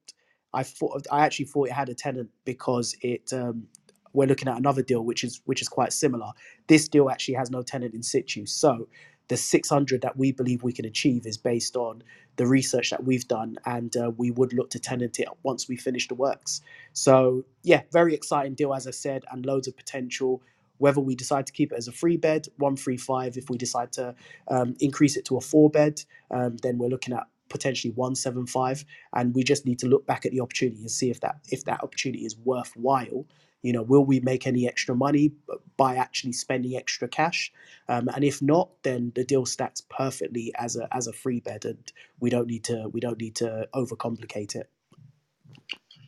I thought I actually thought it had a tenant because it. Um, we're looking at another deal which is which is quite similar. This deal actually has no tenant in situ, so the 600 that we believe we can achieve is based on the research that we've done, and uh, we would look to tenant it once we finish the works. So yeah, very exciting deal as I said, and loads of potential. Whether we decide to keep it as a three bed, one three five, if we decide to um, increase it to a four bed, um, then we're looking at potentially 175 and we just need to look back at the opportunity and see if that if that opportunity is worthwhile you know will we make any extra money by actually spending extra cash um, and if not then the deal stacks perfectly as a as a free bed and we don't need to we don't need to overcomplicate it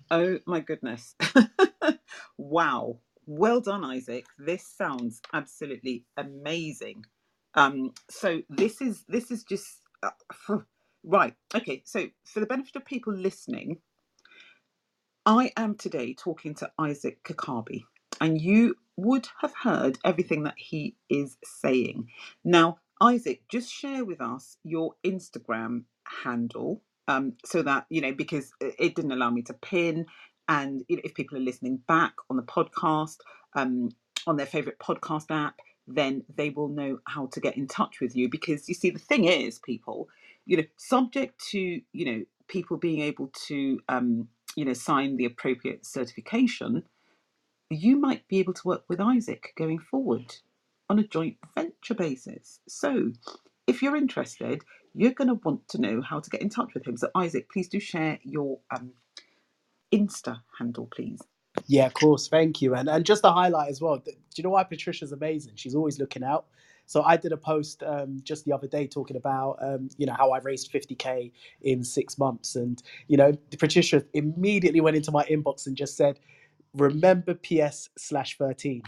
Oh my goodness. <laughs> wow. Well done, Isaac. This sounds absolutely amazing. Um, so this is this is just uh, right. Okay. So for the benefit of people listening, I am today talking to Isaac Kakabi, and you would have heard everything that he is saying. Now, Isaac, just share with us your Instagram handle um, so that, you know, because it didn't allow me to pin. And you know, if people are listening back on the podcast, um, on their favorite podcast app, then they will know how to get in touch with you. Because you see, the thing is, people, you know, subject to, you know, people being able to, um, you know, sign the appropriate certification, you might be able to work with Isaac going forward on a joint venture basis. So, if you're interested, you're going to want to know how to get in touch with him. So, Isaac, please do share your um, Insta handle, please. Yeah, of course. Thank you. And and just to highlight as well, do you know why Patricia's amazing? She's always looking out. So I did a post um, just the other day talking about um, you know how I raised 50k in six months, and you know Patricia immediately went into my inbox and just said, remember PS slash 13,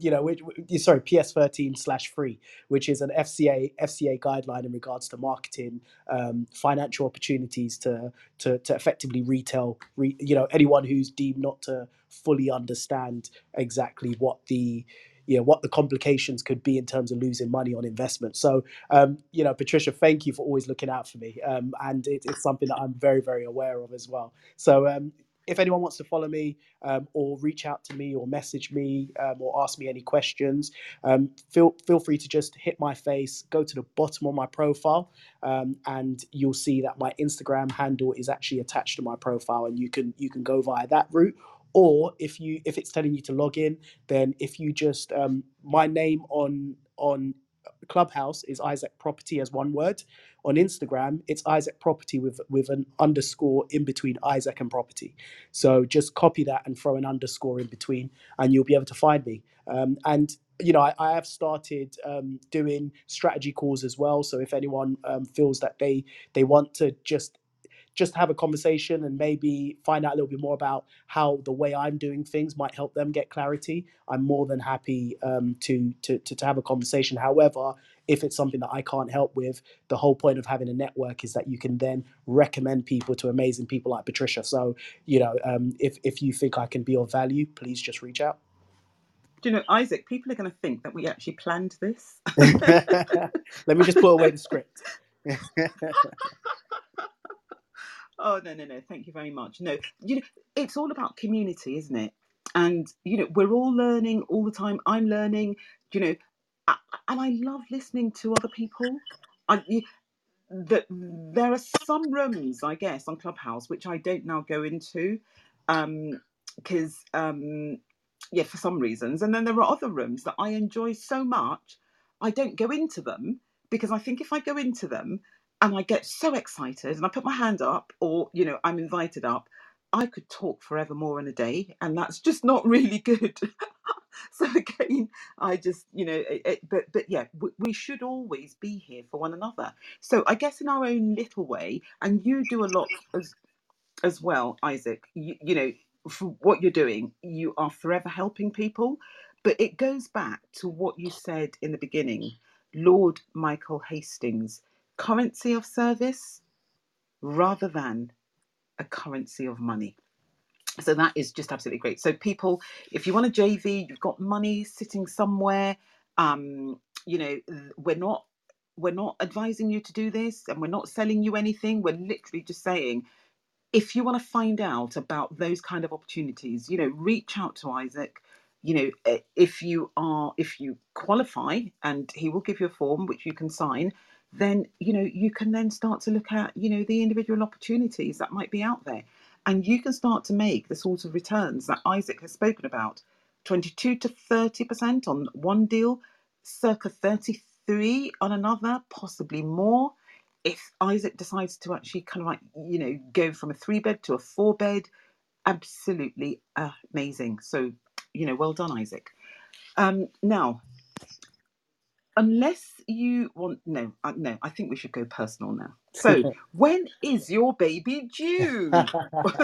you know, which, sorry, PS 13 slash free, which is an FCA FCA guideline in regards to marketing um, financial opportunities to to, to effectively retail, re, you know, anyone who's deemed not to fully understand exactly what the you know what the complications could be in terms of losing money on investment. So, um, you know, Patricia, thank you for always looking out for me, um, and it, it's something that I'm very, very aware of as well. So, um, if anyone wants to follow me um, or reach out to me or message me um, or ask me any questions, um, feel feel free to just hit my face, go to the bottom of my profile, um, and you'll see that my Instagram handle is actually attached to my profile, and you can you can go via that route. Or if you if it's telling you to log in, then if you just um, my name on on Clubhouse is Isaac Property as one word. On Instagram, it's Isaac Property with with an underscore in between Isaac and Property. So just copy that and throw an underscore in between, and you'll be able to find me. Um, and you know, I, I have started um, doing strategy calls as well. So if anyone um, feels that they they want to just just have a conversation and maybe find out a little bit more about how the way I'm doing things might help them get clarity. I'm more than happy um, to, to, to to have a conversation. However, if it's something that I can't help with, the whole point of having a network is that you can then recommend people to amazing people like Patricia. So you know, um, if if you think I can be of value, please just reach out. Do you know, Isaac? People are going to think that we actually planned this. <laughs> Let me just put away the script. <laughs> Oh no, no, no! Thank you very much. No, you know, it's all about community, isn't it? And you know, we're all learning all the time. I'm learning. You know, and I love listening to other people. I you- that there are some rooms, I guess, on Clubhouse which I don't now go into, um, because um, yeah, for some reasons. And then there are other rooms that I enjoy so much, I don't go into them because I think if I go into them and I get so excited and I put my hand up or, you know, I'm invited up, I could talk forever more in a day. And that's just not <laughs> really good. <laughs> so again, I just, you know, it, it, but, but yeah, we, we should always be here for one another. So I guess in our own little way, and you do a lot as as well, Isaac. You, you know, for what you're doing, you are forever helping people. But it goes back to what you said in the beginning, Lord Michael Hastings currency of service rather than a currency of money. So that is just absolutely great. So people, if you want a JV, you've got money sitting somewhere. Um, you know, we're not we're not advising you to do this, and we're not selling you anything. We're literally just saying if you want to find out about those kind of opportunities, you know, reach out to Isaac. You know, eh, if you are, if you qualify, and he will give you a form which you can sign, then you know you can then start to look at you know the individual opportunities that might be out there, and you can start to make the sort of returns that Isaac has spoken about, twenty-two to thirty percent on one deal, circa thirty-three on another, possibly more if Isaac decides to actually kind of like, you know, go from a three bed to a four bed, absolutely amazing. So, you know, well done, Isaac. Um, now, unless you want, no, uh, no, I think we should go personal now. So, <laughs> when is your baby due?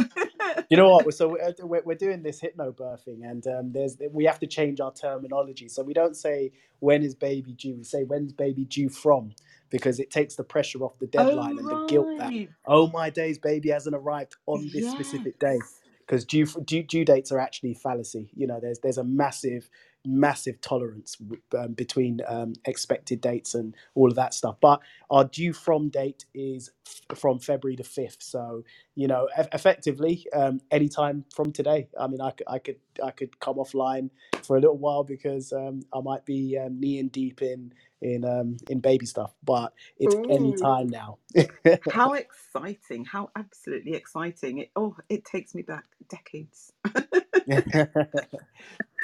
<laughs> you know what? So we're, we're we're doing this hypnobirthing, and um, there's we have to change our terminology. So we don't say when is baby due. We say when's baby due from, because it takes the pressure off the deadline and the guilt that oh my days, baby hasn't arrived on this specific day. Because due, due due dates are actually fallacy. You know, there's there's a massive massive tolerance w- um, between um, expected dates and all of that stuff. But our due from date is f- from February the fifth. So you know, eff- effectively, um, anytime from today. I mean, I could, I could, I could come offline for a little while because um, I might be um, knee and deep in in um, in baby stuff. But it's any Ooh. time now. How <laughs> exciting! How absolutely exciting! It oh, it takes me back decades. <laughs> <laughs>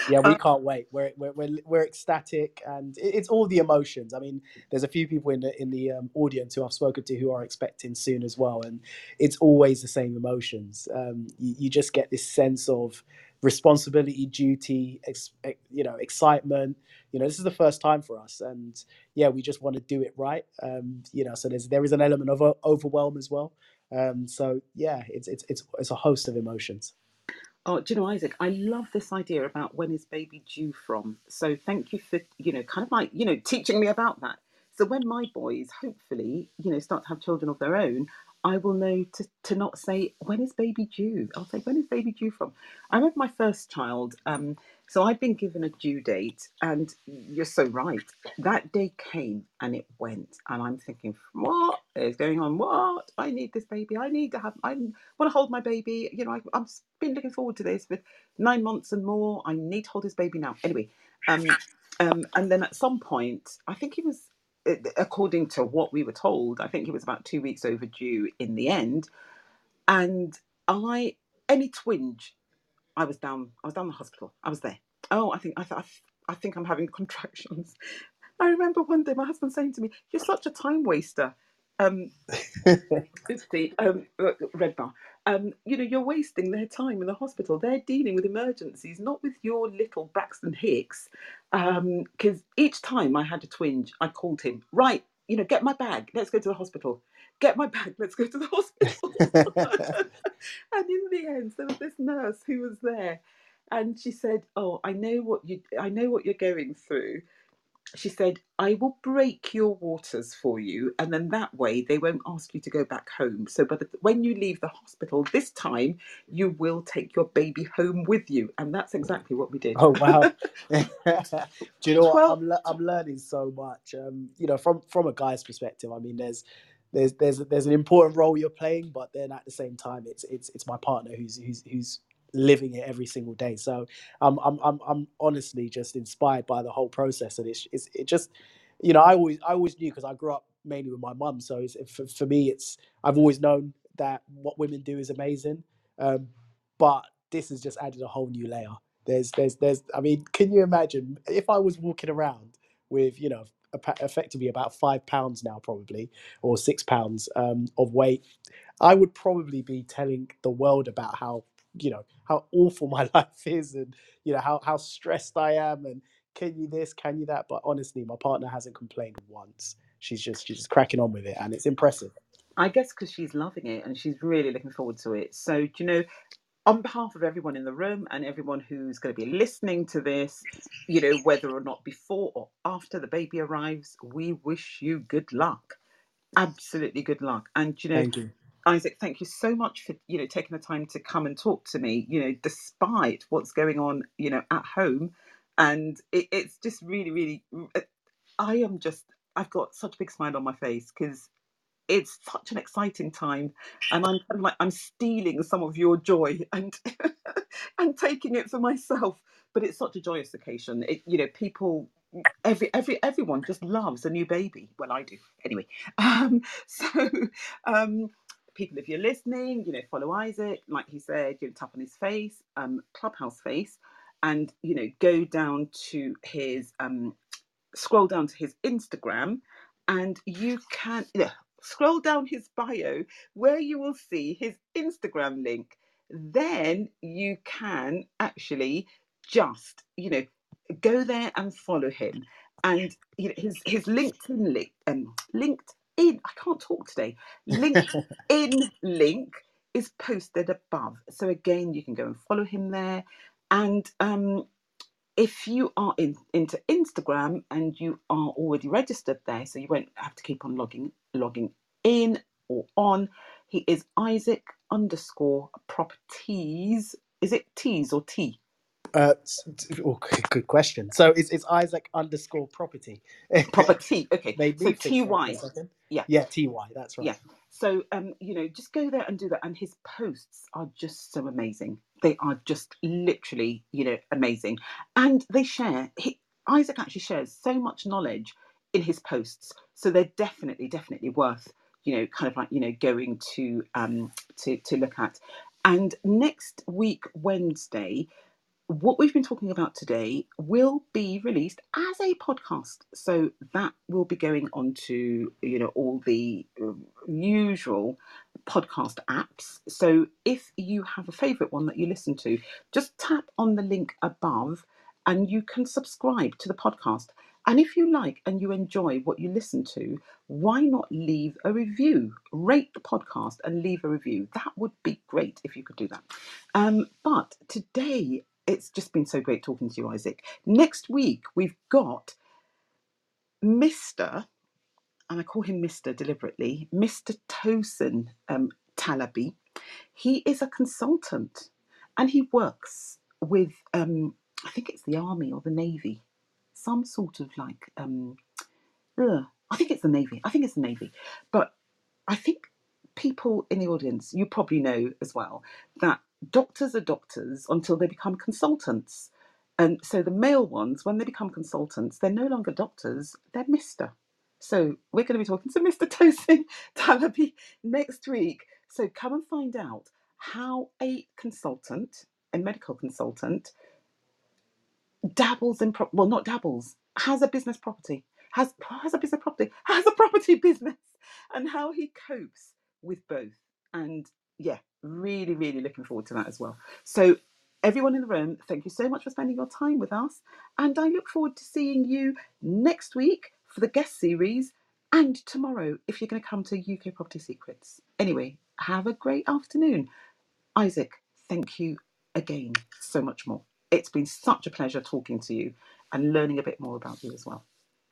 yeah, we Um, can't wait. We're we're we're, we're ecstatic, and it- it's all the emotions. I mean, there's a few people in the in the um, audience who I've spoken to who are expecting soon as well, and it's always the same emotions. Um, you, you just get this sense of responsibility, duty, ex, ex- you know, excitement. You know, this is the first time for us, and yeah, we just want to do it right. Um, you know, so there's there is an element of overwhelm as well. Um, so yeah, it's it's it's it's a host of emotions. Oh, do you know, Isaac? I love this idea about when is baby due from. So thank you for you know kind of like you know teaching me about that. So when my boys hopefully you know start to have children of their own, I will know to to not say when is baby due. I'll say when is baby due from. I remember my first child. Um, So I've been given a due date, and you're so right. That day came and it went, and I'm thinking, what is going on? What? I need this baby. I need to have. I want to hold my baby. You know, I, I've been looking forward to this for nine months and more. I need to hold this baby now. Anyway, um, um, and then at some point, I think it was uh, according to what we were told. I think it was about two weeks overdue in the end, and I any twinge I was down. I was down the hospital. I was there. Oh, I think I, th- I think I'm having <laughs> contractions. I remember one day my husband saying to me, "You're such a time waster." Um, <laughs> Oopsie, um, red bar. Um, you know, you're wasting their time in the hospital. They're dealing with emergencies, not with your little Braxton Hicks. Because each time I had a twinge, I called him. Right, you know, get my bag. Let's go to the hospital. Get my <laughs> bag. Let's go to the hospital. <laughs> and in the end, there was this nurse who was there, and she said, "Oh, I know what you. I know what you're going through." She said, "I will break your waters for you, and then that way they won't ask you to go back home. So, but when you leave the hospital this time, you will take your baby home with you." And that's exactly what we did. Oh wow! <laughs> <laughs> Do you know what? I'm le- I'm learning so much. Um, you know, from from a guy's perspective, I mean, there's there's there's there's an important role you're playing, but then at the same time, it's it's it's my partner who's who's who's living it every single day. So I'm I'm I'm I'm honestly just inspired by the whole process, and it's it's it just you know I always I always knew because I grew up mainly with my mum, so it's, for for me it's I've always known that what women do is amazing, um, but this has just added a whole new layer. There's there's there's I mean, can you imagine if I was walking around with you know effectively about five pounds now probably or six pounds um, of weight i would probably be telling the world about how you know how awful <laughs> my life is and you know how, how stressed i am and can you this can you that but honestly my partner hasn't complained once she's just she's just cracking on with it and it's impressive I guess because she's loving it and she's really looking forward to it. So, do you know, on behalf of everyone in the room and everyone who's going to be listening to this, you know, whether or not before or after the baby arrives, we wish you good luck. Absolutely good luck. And, you know, thank you Isaac, thank you so much for, you know, taking the time to come and talk to me, you know, despite what's going on, you know, at home. And it, it's just really, really, I am just, I've got such a big smile on my face because it's such an exciting time and i'm kind of like i'm stealing some of your joy <laughs> and and taking it for myself. But it's such a joyous occasion. It, you know people every every everyone just loves a new baby. Well i do. Anyway <laughs> um so um people if you're listening you know follow isaac like he said you know tap on his face um clubhouse face and you know go down to his um scroll down to his instagram and you can yeah, scroll down his bio where you will see his Instagram link. Then you can actually just, you know, go there and follow him. And you know, his his LinkedIn link, um, LinkedIn, I can't talk today. LinkedIn <laughs> link is posted above. So again, you can go and follow him there. And um, if you are in, into Instagram and you are already registered there, so you won't have to keep on logging logging in or on, he is Isaac underscore properties. Is it T's or T? Uh, oh, good question. So it's, it's Isaac underscore property. <laughs> Property. Okay. Made so me think T for a Y. second. Yeah. Yeah, TY, that's right. Yeah. So um, you know, just go there and do that. And his posts are just so amazing. They are just literally, you know, amazing. And they share. He, Isaac actually shares so much knowledge in his posts. So they're definitely, definitely worth, you know, kind of like, you know, going to um to to look at. And next week, Wednesday, what we've been talking about today will be released as a podcast. So that will be going on to you know all the um, usual podcast apps. So if you have a favorite one that you listen to just tap on the link above and you can subscribe to the podcast. And if you like and you enjoy what you listen to why not leave a review? Rate the podcast and leave a review. That would be great if you could do that. Um, but today it's just been so great talking to you, Isaac. Next week, we've got Mr. and I call him Mr. deliberately, Mr. Tosin um, Talabi. He is a consultant and he works with um, I think it's the army or the navy, some sort of like um, ugh, I think it's the navy. I think it's the navy, but I think people in the audience, you probably know as well, that doctors are doctors until they become consultants. And so the male ones, when they become consultants, they're no longer doctors, they're Mr. So we're going to be talking to <laughs> Mr. Tosin Talabi next week. So come and find out how a consultant, a medical consultant, dabbles in pro- well not dabbles has a business property has has a business property has a property <laughs> business and how he copes with both and yeah really really looking forward to that as well so everyone in the room thank you so much for spending your time with us and i look forward to seeing you next week for the guest series and tomorrow if you're going to come to uk property secrets anyway have a great afternoon Isaac, thank you again so much more. It's been such a pleasure talking to you and learning a bit more about you as well.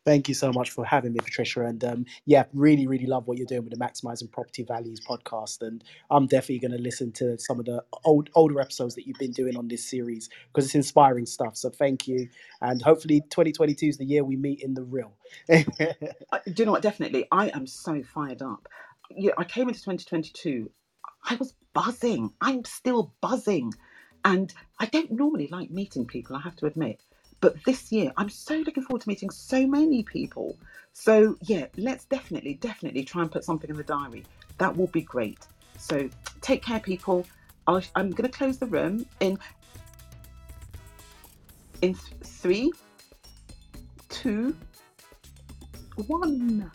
Thank you so much for having me, Patricia. And um, yeah, really, really love what you're doing with the Maximizing Property Values podcast. And I'm definitely going to listen to some of the old older episodes that you've been doing on this series because it's inspiring stuff. So thank you. And hopefully 2022 is the year we meet in the real. do you know what? Definitely. I am so fired up. Yeah, I came into 2022 I was buzzing. I'm still buzzing. And I don't normally like meeting people, I have to admit. But this year, I'm so looking forward to meeting so many people. So, yeah, let's definitely, definitely try and put something in the diary. That will be great. So, take care, people. i am going to close the room in in th- three, two, one.